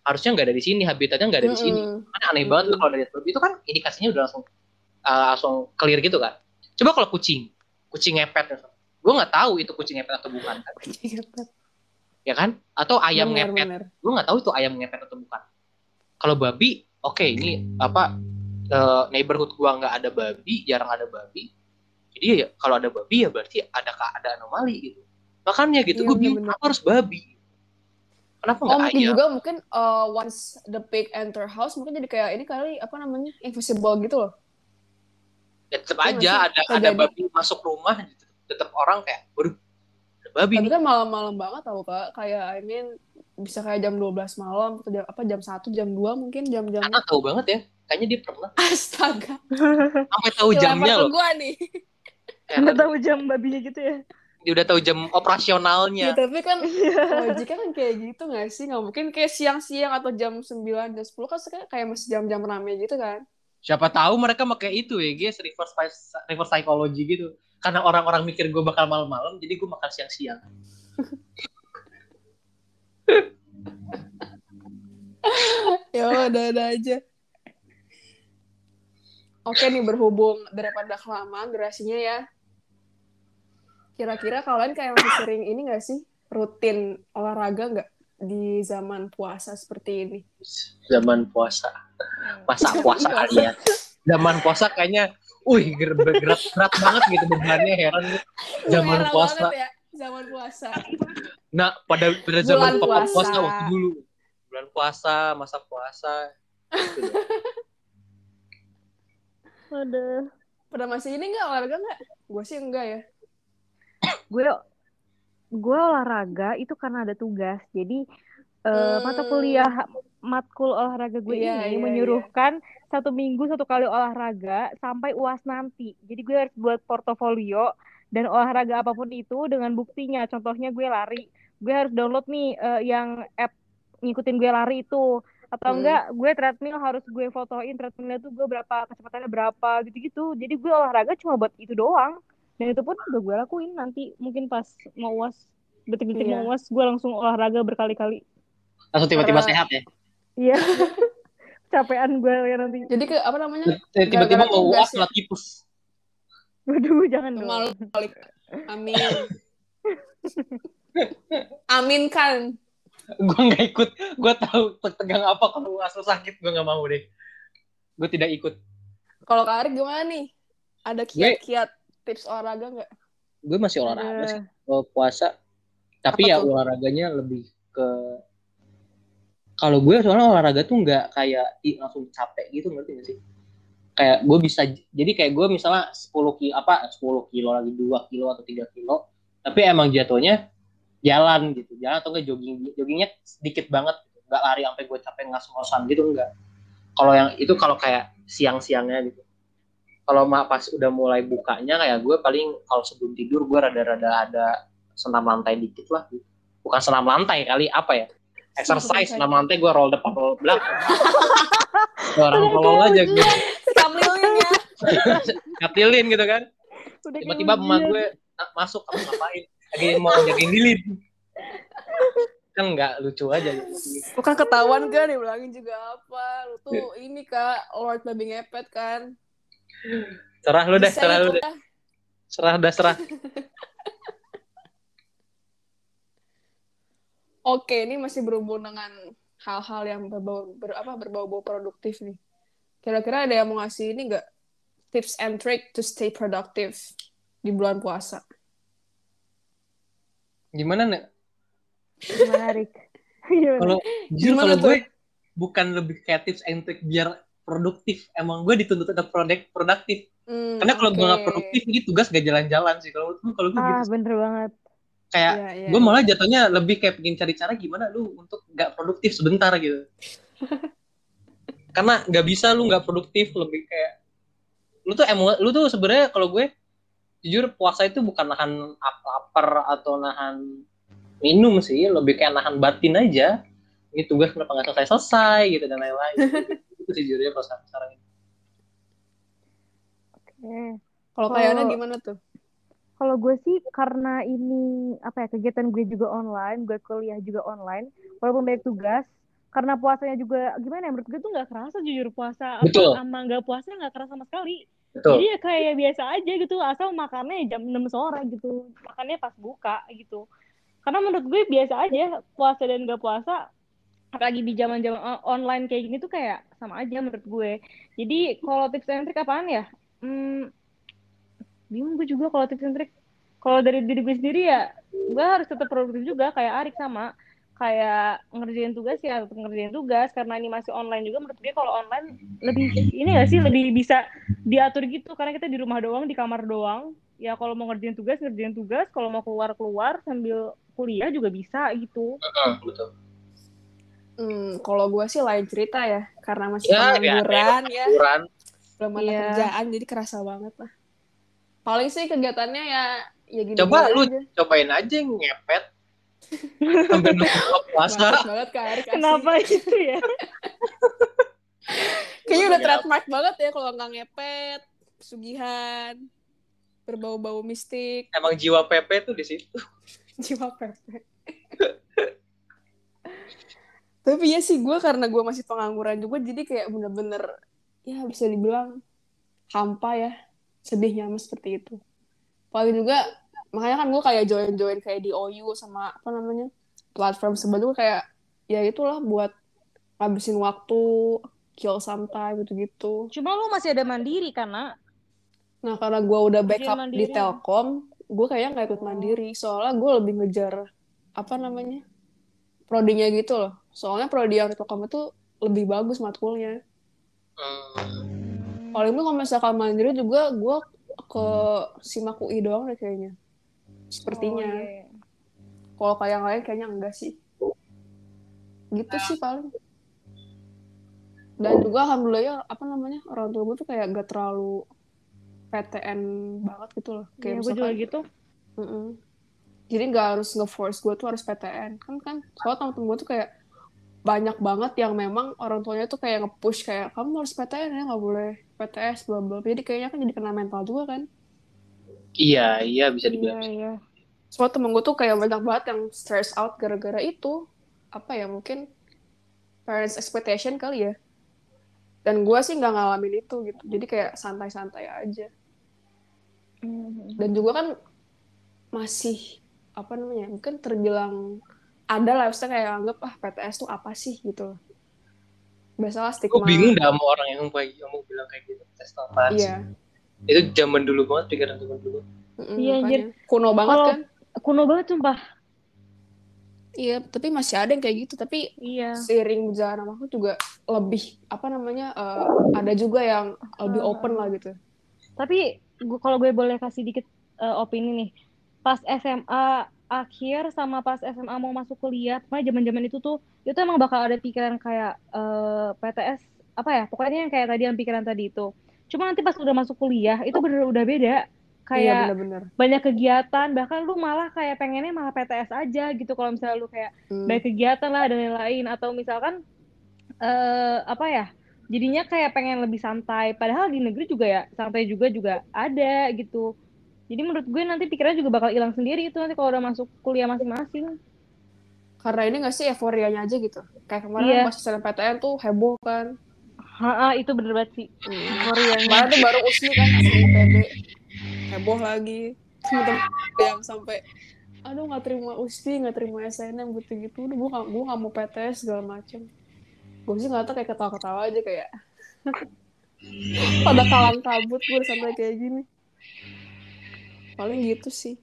harusnya nggak ada di sini habitatnya nggak ada di sini. Kan aneh banget tuh kalau lihat babi itu kan indikasinya udah langsung uh, langsung clear gitu kan. Coba kalau kucing kucing ngepet gue nggak tahu itu kucing ngepet atau bukan kan. Kucing ngepet. Ya kan? Atau ayam Bener, ngepet. bener. gue nggak tahu itu ayam ngepet atau bukan? Kalau babi oke ini apa eh, neighborhood gua nggak ada babi jarang ada babi. Jadi ya kalau ada babi ya berarti ada ada anomali gitu. Makanya gitu Iya, gue bingung harus babi. Kenapa Oh nggak mungkin ayam? juga mungkin uh, once the pig enter house mungkin jadi kayak ini kali apa namanya invisible gitu loh. ya tetap Iya aja ada Terjadi. ada babi masuk rumah tetap orang kayak waduh ada babi Tapi kan malam-malam banget tau kak. Kayak I mean bisa kayak jam 12 malam atau jam apa jam 1 jam 2 mungkin jam-jam Anak tahu banget ya kayaknya dia pernah astaga. <laughs> sampai tahu jamnya loh gua nih. Udah kan? tahu jam babinya gitu ya. dia udah tahu jam operasionalnya Ya, tapi kan Iya. logiknya kan kayak gitu gak sih? Nggak mungkin kayak siang-siang atau jam 9, jam 10 kan kayak- kayak masih jam-jam rame gitu kan. siapa tahu mereka pakai itu ya guys reverse psy- reverse psychology gitu karena orang-orang mikir gue bakal malam-malam jadi gue makan siang-siang <laughs> ya ada-ada aja. Oke nih berhubung daripada kelamaan durasinya ya. Kira-kira kalian kayak masih sering ini gak sih rutin olahraga nggak di zaman puasa seperti ini? zaman puasa masa puasa Iya. kali ya zaman puasa kayaknya wih berat berat banget gitu bebannya heran gue. zaman Merah puasa ya, zaman puasa. nah pada pada zaman Bulan puasa. puasa waktu dulu bulan puasa masa puasa gitu. <laughs> Aduh. Pada masih ini nggak olahraga nggak? Gue sih enggak ya. Gue gue olahraga itu karena ada tugas. Jadi mata Hmm. kuliah matkul olahraga gue Iya, ini iya, menyuruhkan satu minggu satu kali olahraga sampai uas nanti. Jadi gue harus buat portofolio dan olahraga apa pun itu dengan buktinya. Contohnya gue lari, gue harus download nih eh, yang app ngikutin gue lari itu. Atau Hmm. enggak, gue treadmill harus gue fotoin treadmillnya tuh gue berapa kecepatannya berapa gitu-gitu. Jadi gue olahraga cuma buat itu doang. Dan itu pun udah gue lakuin nanti mungkin pas mau uas detik-detik Iya. mau uas gue langsung olahraga berkali-kali. Langsung tiba-tiba Karena- sehat ya Iya. <laughs> Capean gue ya nanti. Jadi ke apa namanya? tiba-tiba mau uas ya. kena tipes Waduh, jangan dong. Amin. <laughs> Amin kan. gue nggak ikut gue tahu tegang apa kalau uas sakit gue nggak mau deh gue tidak ikut Kalau Kak Arik gimana nih? Ada kiat-kiat tips olahraga nggak? gue masih olahraga sih kalau puasa tapi Apa ya tuh? olahraganya lebih ke kalau gue soalnya olahraga tuh nggak kayak i- langsung capek gitu ngerti gak sih? Kayak gue bisa jadi kayak gue misalnya 10 kilo apa 10 kilo lagi 2 kilo atau 3 kilo tapi emang jatuhnya jalan gitu. Jalan atau enggak jogging joggingnya sedikit banget gitu. nggak lari sampai gue capek ngas-ngosan gitu enggak kalau yang itu kalau kayak siang-siangnya gitu. Kalau pas udah mulai bukanya kayak gue paling kalau sebelum tidur gue rada-rada ada senam lantai dikit lah gitu. bukan senam lantai kali apa ya exercise senam lantai gue roll depan roll belakang <laughs> orang tolol aja gue Kamilin ya. <laughs> ngatilin gitu kan tiba-tiba emak ujian. gue "Nak, masuk kamu ngapain lagi mau jagain lilin kan nggak lucu aja gitu. Bukan ketahuan kan dibilangin juga apa. Lu tuh ini Kak, Lord Babi Ngepet kan. serah lu deh Bisa serah lu deh dah. serah dah serah <laughs> Oke, ini masih berhubung dengan hal-hal yang berbau ber, apa berbau-bau produktif nih. Kira-kira ada yang mau ngasih ini nggak tips and trick to stay productive di bulan puasa? gimana nih Gimana, Rik? Gimana? <laughs> kalau jujur Gimana kalau tuh? gue bukan lebih kayak tips and trick biar produktif emang gue dituntut untuk produk produktif Hmm, karena kalau gue oke. nggak produktif ini tugas gak jalan-jalan sih kalau gue kalau gue Ah, gitu bener banget. Kayak Iya, iya, gue iya. malah jatuhnya lebih kayak pengen cari cara gimana lu untuk nggak produktif sebentar gitu. <laughs> Karena nggak bisa lu nggak produktif lebih kayak lu tuh emo lu tuh sebenarnya kalau gue jujur puasa itu bukan nahan ap- lapar atau nahan minum sih lebih kayak nahan batin aja. Ini tugas kenapa nggak selesai selesai gitu dan lain-lain. <laughs> Itu sih jujurnya pas sekarang ini. Eh, Kalau Kalau- kayaknya gimana tuh? Kalau gue sih karena ini apa ya kegiatan gue juga online, gue kuliah juga online, walaupun banyak tugas, karena puasanya juga gimana ya menurut gue tuh nggak kerasa jujur puasa Betul. sama nggak puasa nggak kerasa sama sekali. betul Jadi ya kayak biasa aja gitu, asal makannya jam 6 sore gitu, makannya pas buka gitu. Karena menurut gue biasa aja puasa dan nggak puasa, apalagi di zaman-zaman o- online kayak gini tuh kayak sama aja menurut gue. Jadi kalau tips and trick apaan ya? Hmm, bingung gue juga kalau tips and trick. Kalau dari diri gue sendiri ya, gue harus tetap produktif juga kayak Arik sama kayak ngerjain tugas ya tetap ngerjain tugas karena ini masih online juga menurut gue kalau online lebih ini gak sih lebih bisa diatur gitu karena kita di rumah doang di kamar doang ya kalau mau ngerjain tugas ngerjain tugas kalau mau keluar keluar sambil kuliah juga bisa gitu Heeh, betul Hmm, kalau gue sih lain cerita ya, karena masih Ya, pengangguran ya, ukuran belum ada Iya. kerjaan, jadi kerasa banget lah. Paling sih kegiatannya ya, ya gini Coba lu aja. cobain aja ngepet sambil nunggu <laughs> puasa Males banget Kak Arik, asli. kenapa gitu ya Kayaknya udah trademark banget ya kalau nggak ngepet, pesugihan, berbau-bau mistik, emang jiwa PP tuh di situ <laughs> jiwa pepe. <laughs> Tapi ya sih gue karena gue masih pengangguran juga jadi kayak bener-bener ya bisa dibilang hampa ya sedihnya mas seperti itu. Paling juga makanya kan gue kayak join-join kayak di OU sama apa namanya platform sebelumnya kayak ya itulah buat ngabisin waktu kill some time gitu-gitu. cuma lu masih ada mandiri karena Nah karena gue udah backup di. Telkom, gue kayaknya nggak ikut Oh. mandiri. Soalnya gue lebih ngejar apa namanya prodinya gitu loh. Soalnya prodi yang di Telkom itu lebih bagus matkulnya. Hmm. Paling itu kalau misalkan mandiri juga gue ke Simak UI doang deh kayaknya. Sepertinya. Oh, iya. Kalau kayak yang lain kayaknya enggak sih. Gitu sih paling. Dan juga alhamdulillah ya, apa namanya orang tua gue tuh kayak gak terlalu PTN banget gitu loh. Kayak gue juga gitu Mm-mm. Jadi nggak harus nge-force gue tuh harus PTN. Kan kan soalnya temen-temen gue tuh kayak banyak banget yang memang orang tuanya tuh kayak nge-push kayak kamu harus PTN ya nggak boleh PTS bla bla. Jadi kayaknya kan jadi kena mental juga kan. iya iya bisa iya dibilang iya Soalnya temen gue tuh kayak banyak banget yang stress out gara-gara itu. Apa ya mungkin parents expectation kali ya. Dan gue sih nggak ngalamin itu gitu. Jadi kayak santai-santai aja. Mhm. dan juga kan masih apa namanya mungkin terbilang ada lah maksudnya kayak anggap ah PTS tuh apa sih? gitu. Loh biasalah gue stigma bingung dah sama orang yang kayak yang mau bilang kayak gitu tes apaan sih? iya. itu zaman dulu banget pikiran zaman dulu. Iya, makanya. kuno banget Kalau- kan? kuno banget sumpah. Iya tapi masih ada yang kayak gitu tapi iya. seiring berjalan waktu juga lebih apa namanya eh, ada juga yang lebih Ah. open lah gitu. Tapi gua, kalau gue boleh kasih dikit eh, opini nih, pas SMA akhir sama pas SMA mau masuk kuliah, pokoknya zaman-zaman itu tuh itu emang bakal ada pikiran kayak eh, PTS apa ya, pokoknya yang kayak tadi yang pikiran tadi itu. Cuma nanti pas udah masuk kuliah itu bener udah beda. iya Kayak bener-bener banyak kegiatan, bahkan lu malah kayak pengennya malah PTS aja gitu kalau misalnya lu kayak Hmm. banyak kegiatan lah dan lain-lain atau misalkan eh apa ya jadinya kayak pengen lebih santai padahal di negeri juga ya santai juga juga ada gitu jadi menurut gue nanti pikirannya juga bakal hilang sendiri itu nanti kalau udah masuk kuliah masing-masing. Karena ini gak sih euforianya aja gitu? Kayak kemarin Iya. pas SNMPTN tuh heboh kan? Ha itu bener banget sih. Euforianya. Kemarin tuh baru usni kan IPB heboh lagi. Temen-temen yang sampai aduh nggak terima usni nggak terima SNM gitu gitu udah gue gak, gue gak mau PTS segala macem. Gue sih nggak tau kayak ketawa-ketawa aja kayak. <laughs> Pada kalang kabut gue sampai kayak gini paling gitu sih.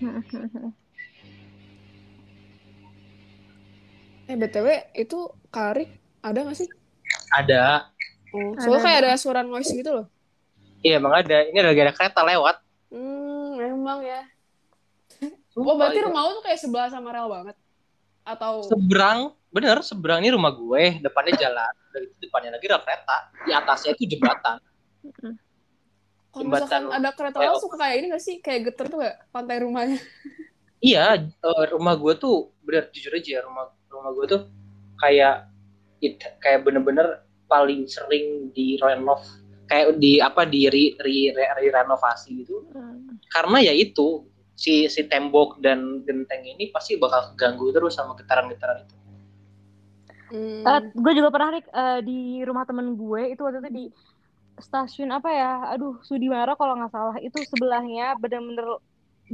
<laughs> Eh btw itu karik ada gak sih? Ada. Oh, soalnya Ada. kayak ada. suara noise gitu loh. Iya emang ada. Ini lagi ada kereta lewat. Hmm, emang ya. Sumpah, Oh, berarti iya. rumah lu tuh kayak sebelah sama rel banget? Atau seberang bener seberang ini rumah gue. Depannya jalan dari itu depannya lagi rel kereta. Di atasnya itu jembatan Kalau misalkan ada kereta lewat suka kayak ini gak sih? Kayak geter tuh gak? Pantai rumahnya. Iya, eh, rumah gue tuh bener jujur aja ya, rumah rumah gue tuh kayak it, kayak bener-bener paling sering di renov kayak di apa di re, re, re- re- renovasi gitu karena ya itu si si tembok dan genteng ini pasti bakal keganggu terus sama getaran-getaran itu. Hmm. gue juga pernah Rik, eh, di rumah temen gue itu waktu itu di stasiun apa ya? Aduh Sudimara kalau nggak salah. Itu sebelahnya bener-bener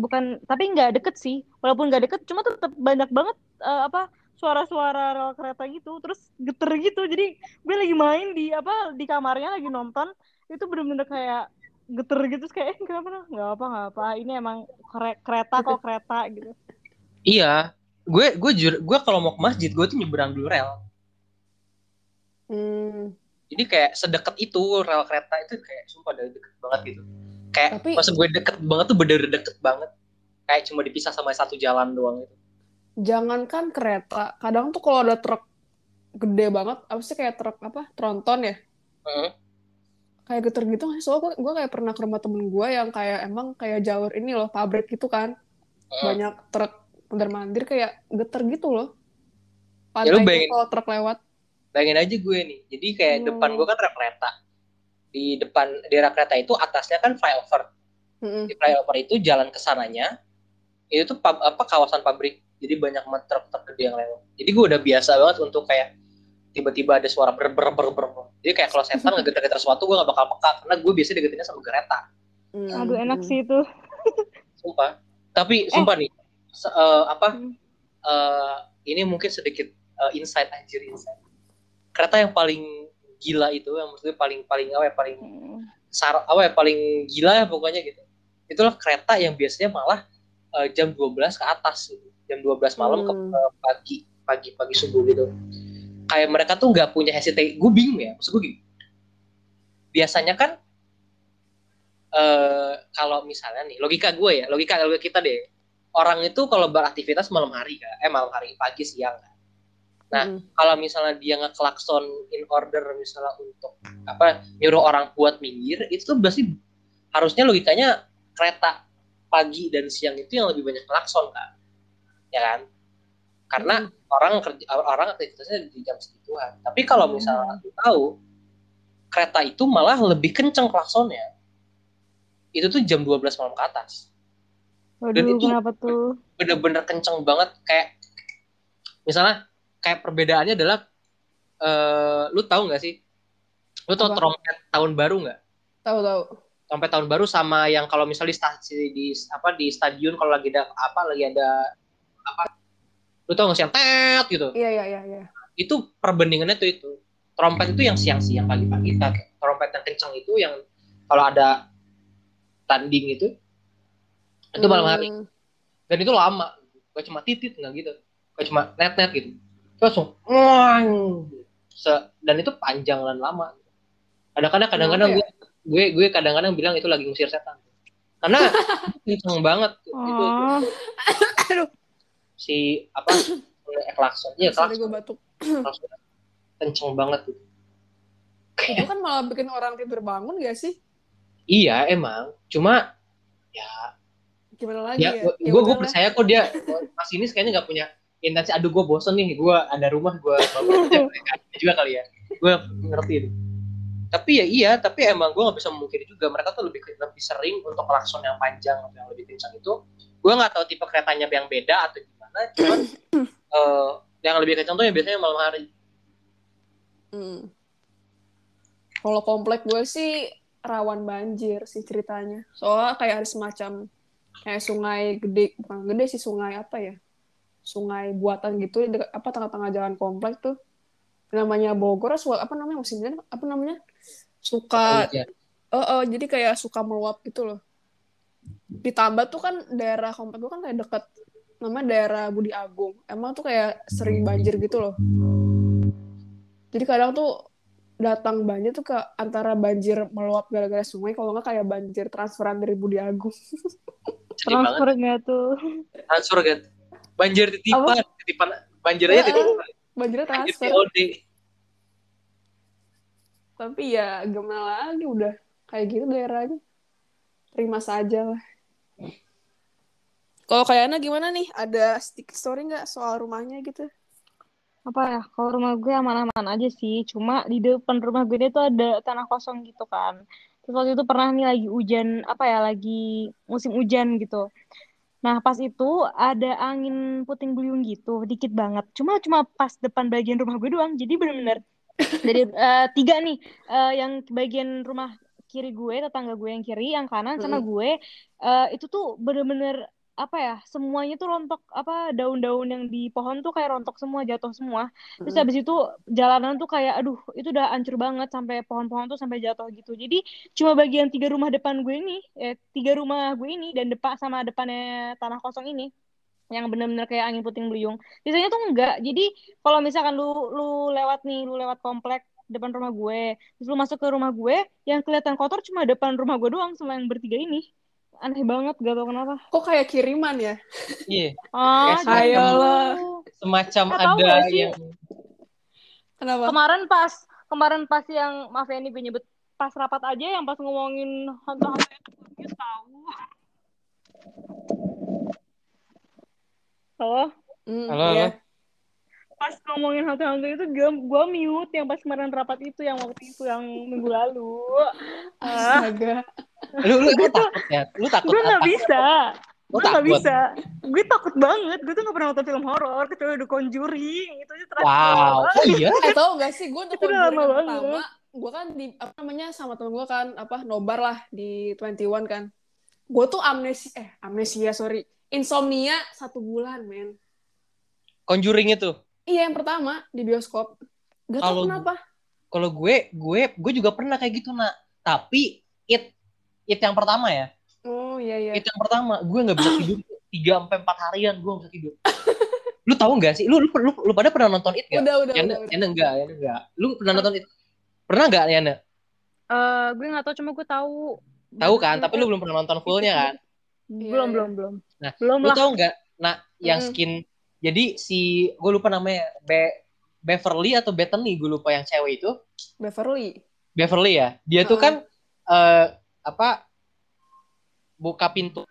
bukan tapi nggak deket sih. Walaupun nggak deket cuma tetap banyak banget eh, apa suara-suara rel kereta gitu. Terus geter gitu. Jadi gue lagi main di apa di kamarnya lagi nonton. Itu bener-bener kayak geter gitu. Terus kayak eh, kenapa nah? nggak apa nggak apa. Ini emang kere- kereta kok kereta gitu. Iya, gue gue jujur gue kalau mau ke masjid gue tuh nyebrang dulu rel. Hmm. Jadi kayak sedekat itu rel kereta itu kayak sumpah dari deket banget gitu. Kayak Tapi- maksud gue deket banget tuh bener deket banget. Kayak cuma dipisah sama satu jalan doang itu. Jangankan kereta, kadang tuh kalau ada truk gede banget, apa sih kayak truk apa? Tronton ya? Heeh. Kayak geter gitu nggak sih? Soalnya gue, gue kayak pernah ke rumah temen gue yang kayak emang kayak jalur ini loh, pabrik gitu kan. Heeh. Banyak truk mondar-mandir kayak geter gitu loh. Ya Pantainya bayangin. kalau truk lewat. Bayangin aja gue nih. Jadi kayak Hmm. depan gue kan rel kereta. Di depan di rel kereta itu atasnya kan flyover. Mm-mm. Di flyover itu jalan ke sananya itu tuh pab- apa kawasan pabrik. Jadi banyak truk-truk gede yang lewat. Jadi gue udah biasa banget untuk kayak tiba-tiba ada suara ber ber ber ber. Jadi kayak kalau setan <laughs> ngegeter-geter sesuatu gue gak bakal peka karena gue biasa deketinnya sama kereta. Mm. aduh enak sih itu <laughs> Sumpah. Tapi sumpah nih se- eh, apa Hmm. eh, ini mungkin sedikit eh, insight anjir insight. Kereta yang paling gila itu yang maksudnya paling paling apa ya paling sar apa ya paling gila ya pokoknya gitu. Itulah kereta yang biasanya malah eh, jam 12 ke atas gitu. Jam 12 malam ke Hmm. ke pagi pagi pagi subuh gitu. Kayak mereka tuh nggak punya hesitate. Gue bingung ya, maksud gue gini. Biasanya kan eh kalau misalnya nih logika gue ya, logika logika kita deh. Orang itu kalau beraktivitas malam hari kan, eh malam hari pagi siang kan. Nah, Mm. kalau misalnya dia ngeklakson in order misalnya untuk apa nyuruh orang buat minggir itu tuh berarti harusnya logikanya kereta pagi dan siang itu yang lebih banyak klakson kan ya kan? Karena orang kerja orang aktivitasnya di jam segituan. Tapi kalau misalnya aku tahu kereta itu malah lebih kenceng klaksonnya. Itu tuh jam 12 malam ke atas. Waduh itu- kenapa tuh? bener-bener kenceng banget kayak misalnya kayak perbedaannya adalah eh lu tahu nggak sih? Lu tau Apa? trompet tahun baru nggak? Tahu tahu. trompet tahun baru sama yang kalau misalnya di stasi di apa di stadion kalau lagi ada apa lagi ada apa? Lu tau nggak sih yang tet gitu? Iya iya iya iya. itu perbandingannya tuh itu. Trompet itu yang siang-siang pagi-pagi trompet yang kenceng itu yang kalau ada tanding itu itu malam hari. Hmm. dan itu lama. Gak cuma titit nggak gitu. Gak cuma net net gitu. Itu langsung! Se- dan itu panjang dan lama kadang-kadang kadang-kadang Kenapa gue gue gue kadang-kadang bilang itu lagi ngusir setan karena <laughs> kenceng banget itu, Oh. Aduh. si apa klakson iya Sorry gue klakson batuk. klakson. kenceng banget tuh Itu kan malah bikin orang tidur bangun gak sih? iya emang cuma Gimana lagi ya ya? gue Ya gue percaya kok dia mas ini kayaknya nggak punya intensi aduh gue bosen nih gue ada rumah gue <laughs> Kayaknya juga kali ya gue ngerti itu tapi ya iya tapi emang gue nggak bisa memungkiri juga mereka tuh lebih lebih sering untuk klakson yang panjang atau yang lebih kencang itu gue nggak tahu tipe keretanya yang beda atau gimana cuman <coughs> eh, yang lebih kencang tuh yang biasanya malam hari Hmm. Kalau komplek gue sih rawan banjir sih ceritanya. Soalnya kayak ada semacam kayak sungai gede, bukan gede sih sungai apa ya? Sungai buatan gitu di dekat- apa tengah-tengah jalan komplek tuh. Namanya Bogor, apa namanya musimnya? Apa namanya? Suka. Oh, oh, jadi kayak suka meluap gitu loh. Ditambah tuh kan daerah komplek gue kan kayak deket namanya daerah Budi Agung. Emang tuh kayak sering banjir gitu loh. Jadi kadang tuh datang banjir tuh ke antara banjir meluap gara-gara sungai, kalau nggak kayak banjir transferan dari Budi Agung. <laughs> Sedih banget transfer nggak tuh transfer kan banjir titipan titipan banjir aja titipan Banjirnya banjir transfer. Tapi ya gimana lagi udah kayak gitu daerahnya. terima saja lah. Kalau kayaknya gimana nih? Ada stick story nggak soal rumahnya gitu? apa ya kalau rumah gue aman-aman aja sih cuma di depan rumah gue itu ada tanah kosong gitu kan terus waktu itu pernah nih lagi hujan apa ya lagi musim hujan gitu nah pas itu ada angin puting beliung gitu dikit banget. Cuma cuma pas depan bagian rumah gue doang. Jadi bener-bener dari uh, <laughs> tiga nih uh, yang bagian rumah kiri gue tetangga gue yang kiri yang kanan sama gue uh, itu tuh bener-bener apa ya semuanya tuh rontok apa daun-daun yang di pohon tuh kayak rontok semua jatuh semua. Terus habis itu jalanan tuh kayak aduh itu udah hancur banget sampai pohon-pohon tuh sampai jatuh gitu. Jadi cuma bagian tiga rumah depan gue ini eh, tiga rumah gue ini dan depan sama depannya tanah kosong ini yang bener-bener kayak angin puting beliung. Sisanya tuh enggak. Jadi kalau misalkan lu lu lewat nih lu lewat komplek depan rumah gue terus lu masuk ke rumah gue yang kelihatan kotor cuma depan rumah gue doang sama yang bertiga ini aneh banget gak tau kenapa kok kayak kiriman ya Iya. ah Kayak ayo lah. Semacam Eh, ada yang kenapa kemarin pas kemarin pas yang maaf ya ini gue nyebut pas rapat aja yang pas ngomongin hantu-hantu itu gue tahu halo Hmm, Halo, iya. halo. pas ngomongin hantu-hantu itu gue gue mute yang pas kemarin rapat itu yang waktu itu yang minggu lalu ah, astaga lu lu, lu takut ya? Lu takut gue nggak bisa. Lu gue nggak takut? bisa. Gue takut banget. Gue tuh nggak pernah nonton film horor kecuali The Conjuring. Itu aja terakhir. Wow. Oh iya. eh tau gak sih? Gue lama Conjuring pertama gue kan di apa namanya sama temen gue kan apa nobar lah di 21 kan. Gue tuh amnesia eh amnesia sorry. Insomnia satu bulan men. Conjuring itu. iya yang pertama di bioskop. Gak tau Kalau- kenapa. Kalau gue, gue gue juga pernah kayak gitu, Nak. Tapi it it yang pertama ya. oh iya iya It yang pertama, gue nggak bisa tidur 3 sampai 4 harian gue nggak bisa tidur. lu tahu nggak sih? Lu, lu lu lu pada pernah nonton it nggak? udah udah Yana, udah, udah. Yana enggak, Yana enggak. Lu pernah nonton it? Pernah nggak, Yana? Eh, gue nggak tahu cuma gue tahu Tahu kan? Tapi lu belum pernah nonton fullnya kan? belum Iya, iya. belum belum Nah, belum Lu lah tahu nggak? Nah, yang Mm. skin. Jadi si gue lupa namanya Be Beverly atau Bethany gue lupa yang cewek itu. Beverly Beverly ya. Dia tuh Heeh. kan eh apa buka pintu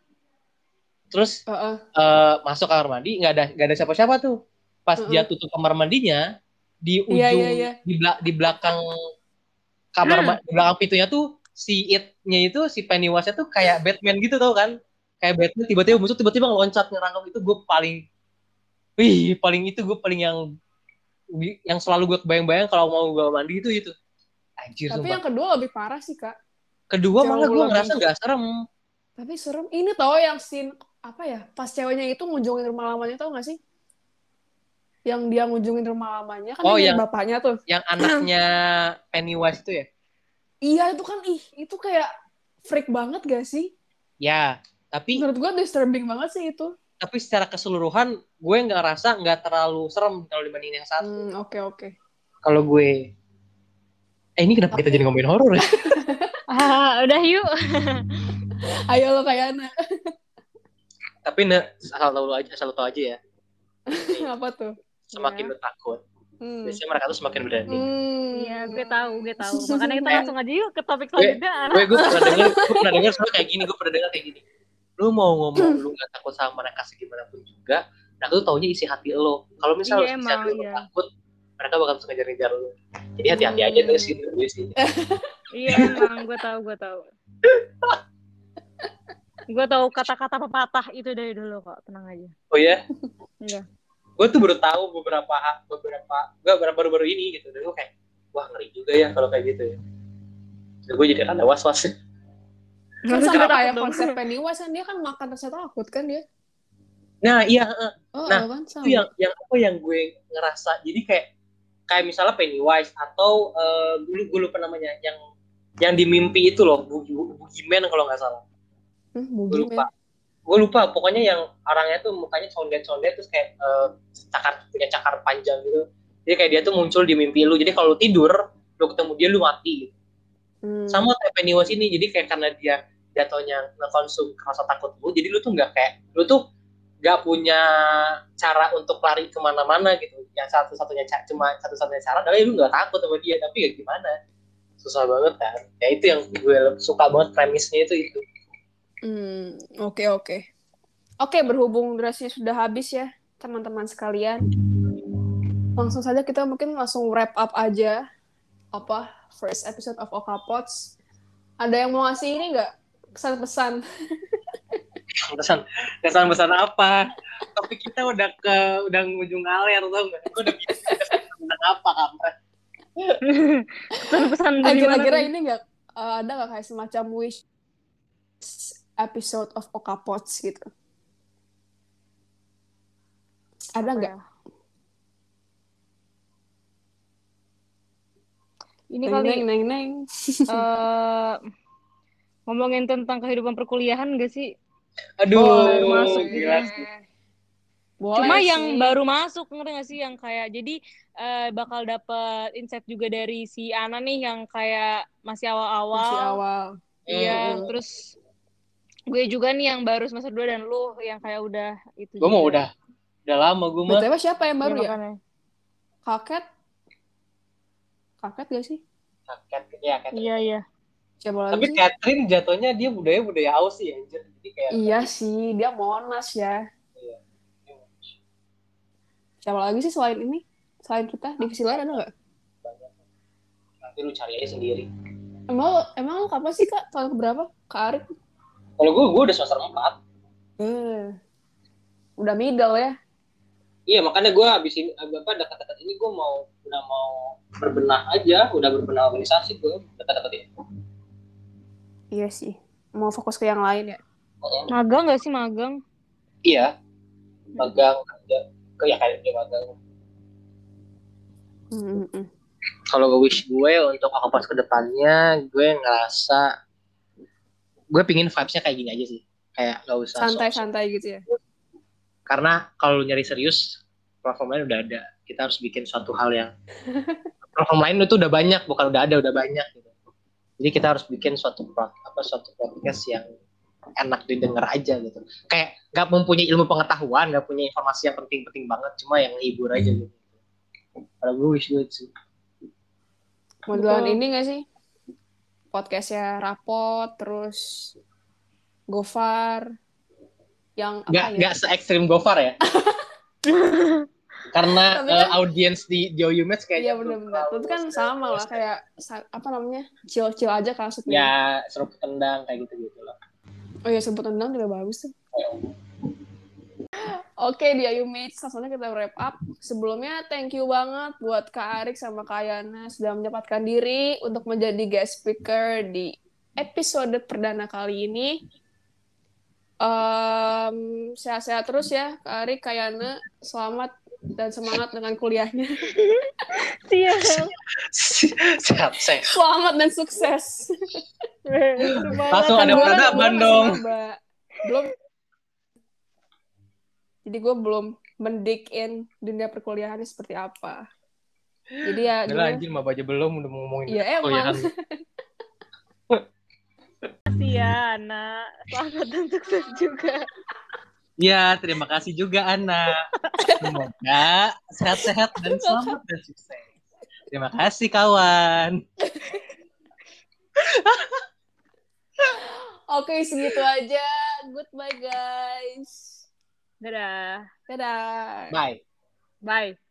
terus Heeh. eh, masuk kamar mandi nggak ada nggak ada siapa-siapa tuh. Pas Heeh. dia tutup kamar mandinya di ujung Iya, iya, iya. di bela- di belakang kamar ma- di belakang pintunya tuh si it-nya itu si Pennywise tuh kayak Batman gitu tau kan? Kayak Batman tiba-tiba musuh tiba-tiba ngeloncat nyerang itu gue paling wih paling itu gue paling yang yang selalu gue kebayang-bayang kalau mau gue mandi itu itu anjir tapi sumpah. yang kedua lebih parah sih kak kedua jauh malah gue ngerasa nggak serem. Tapi serem. Ini tau yang scene apa ya pas ceweknya itu ngunjungin rumah lamanya tau gak sih? Yang dia ngunjungin rumah lamanya kan Oh, yang- bapaknya tuh. yang anaknya <clears throat> Pennywise itu ya? Iya itu kan ih itu kayak freak banget gak sih? Ya tapi menurut gue disturbing banget sih itu. Tapi secara keseluruhan gue nggak ngerasa nggak terlalu serem kalau dibandingin yang satu. Hmm, oke oke. Kalau gue eh ini kenapa kita Tapi- jadi ngomongin horor ya <laughs> ah <laughs> udah yuk <laughs> ayo lo kayak Ana tapi ne asal tahu aja asal tahu aja ya <laughs> apa tuh semakin Ya. lu takut Hmm. biasanya mereka tuh semakin berani Hmm. iya gue tahu gue tahu makanya kita Eh. langsung aja yuk ke topik Gue- selanjutnya gue gue pernah dengar gue pernah dengar soal kayak gini gue pernah dengar kayak gini lu mau ngomong <clears throat> lu nggak takut sama mereka segimanapun juga nah itu taunya isi hati lo kalau misalnya Iya, isi hati lo iya. takut mereka bakal terus ngejar-ngejar lu jadi hati-hati aja Hmm. tuh sih gue sih iya emang gue tahu gue tahu. Gue tahu kata-kata pepatah itu dari dulu kok tenang aja. Oh ya? Iya. gue tuh baru tahu beberapa beberapa gue baru-baru ini gitu. Dan gue kayak wah ngeri juga ya kalau kayak gitu ya. Dan gue jadi rada was was kan Maksudnya sama kayak konsep Pennywise kan dia kan makan rasa takut kan dia? Nah iya heeh. oh Nah, kan sama itu yang yang apa yang gue ngerasa jadi kayak kayak misalnya Pennywise atau eh, gue gue lupa namanya yang yang di mimpi itu loh Boogeyman kalau nggak salah. Hmm, gue lupa. Gue lupa pokoknya yang orangnya tuh mukanya condet-condet terus kayak eh, cakar punya cakar panjang gitu. Jadi kayak dia tuh muncul di mimpi lu. Jadi kalau lu tidur lu ketemu dia lu mati. Gitu. Hmm. sama kayak Pennywise ini. Jadi kayak karena dia jatuhnya ngekonsum rasa takut lu jadi lu tuh nggak kayak lu tuh nggak punya cara untuk lari ke mana-mana gitu yang satu-satunya cuma satu-satunya cara adalah lu nggak takut sama dia tapi ya gimana susah banget kan ya itu yang gue suka banget premisnya itu itu Hmm, oke oke. Oke, berhubung durasinya sudah habis ya, teman-teman sekalian. Langsung saja kita mungkin langsung wrap up aja apa first episode of Okapots. Ada yang mau ngasih ini nggak pesan-pesan? <laughs> Pesan kesan pesan apa? Tapi kita udah ke udah ujung aler tau nggak? Gue udah bisa tentang apa kampret? Pesan-pesan dari mana kira-kira ini nggak eh, ada nggak kayak semacam wish episode of Okapots gitu? Ada nggak? ya? Ini kali neng neng neng. eh, ngomongin tentang kehidupan perkuliahan gak sih? Aduh, baru masuk gitu. gila. Boleh Cuma sih. yang baru masuk ngerti gak sih yang kayak jadi eh, bakal dapet insight juga dari si Ana nih yang kayak masih awal-awal. masih awal. Iya, Mm-mm. terus gue juga nih yang baru semester 2 dan lu yang kayak udah itu Gue mau udah udah lama gue mah. BTW siapa yang Iya, baru ya? makanya. Kaket? Kaket gak sih? Kayak ya, kayak Iya, iya. Siapa lagi Tapi sih? Catherine jatuhnya dia budaya budaya Aussie ya, anjir. Jadi kayak Iya sih, dia Monas ya. Iya. Siapa lagi sih selain ini? Selain kita, divisi lain ada nggak? nanti lu cari aja sendiri. Emang emang lo kapan sih kak? Tahun keberapa? Kak Arif? Kalau gue gue udah semester 4. Eh, udah middle ya? Iya makanya gue abis ini apa dekat-dekat ini gue mau udah mau berbenah aja, udah berbenah organisasi gue dekat-dekat ini. Iya sih. Mau fokus ke yang lain ya? Magang gak sih magang? Iya, magang kerja, ke ya kayak magang. Kalau gue wish gue untuk aku pas ke depannya, gue ngerasa gue pingin vibes-nya kayak gini aja sih, kayak nggak usah Santai-santai gitu ya? karena kalau nyari serius platform lain udah ada kita harus bikin suatu hal yang <laughs> platform lain itu udah banyak bukan udah ada udah banyak gitu jadi kita harus bikin suatu pro- apa suatu podcast yang enak didengar aja gitu. Kayak nggak mempunyai ilmu pengetahuan nggak punya informasi yang penting-penting banget cuma yang hibur aja gitu. Kalau gue wish gue sih. Modelan ini gak sih? Podcastnya Rapot, terus Gofar, yang apa nggak ya? nggak se ekstrim Gofar ya <laughs> karena eh, kan- audiens di di Oyumets kayaknya Iya benar-benar. Itu kan sama lah kayak apa namanya? Chill-chill aja kan maksudnya. ya seruput tendang kayak gitu gitu lah Oh iya sebut tendang juga bagus tuh. Oke di Ayu Mates, langsung aja kita wrap up. Sebelumnya thank you banget buat Kak Arik sama Kak Yana sudah menyempatkan diri untuk menjadi guest speaker di episode perdana kali ini. Em, sehat-sehat terus ya Kak Arik, Kak Yana. Selamat dan semangat dengan kuliahnya. <laughs> Siap. sehat sehat Selamat dan sukses. Langsung ada peradaban dong. Belum. Jadi gue belum mendik in dunia perkuliahannya seperti apa. Jadi ya, gimana? anjir mah aja belum udah mau ngomongin Iya, emang. kuliahan. Makasih ya, Ana. Selamat dan sukses juga. Ya, terima kasih juga Ana. Semoga sehat-sehat dan selamat dan sukses. Terima kasih kawan. Oke, segitu aja. Goodbye, guys. Dadah. Dadah. Bye. Bye.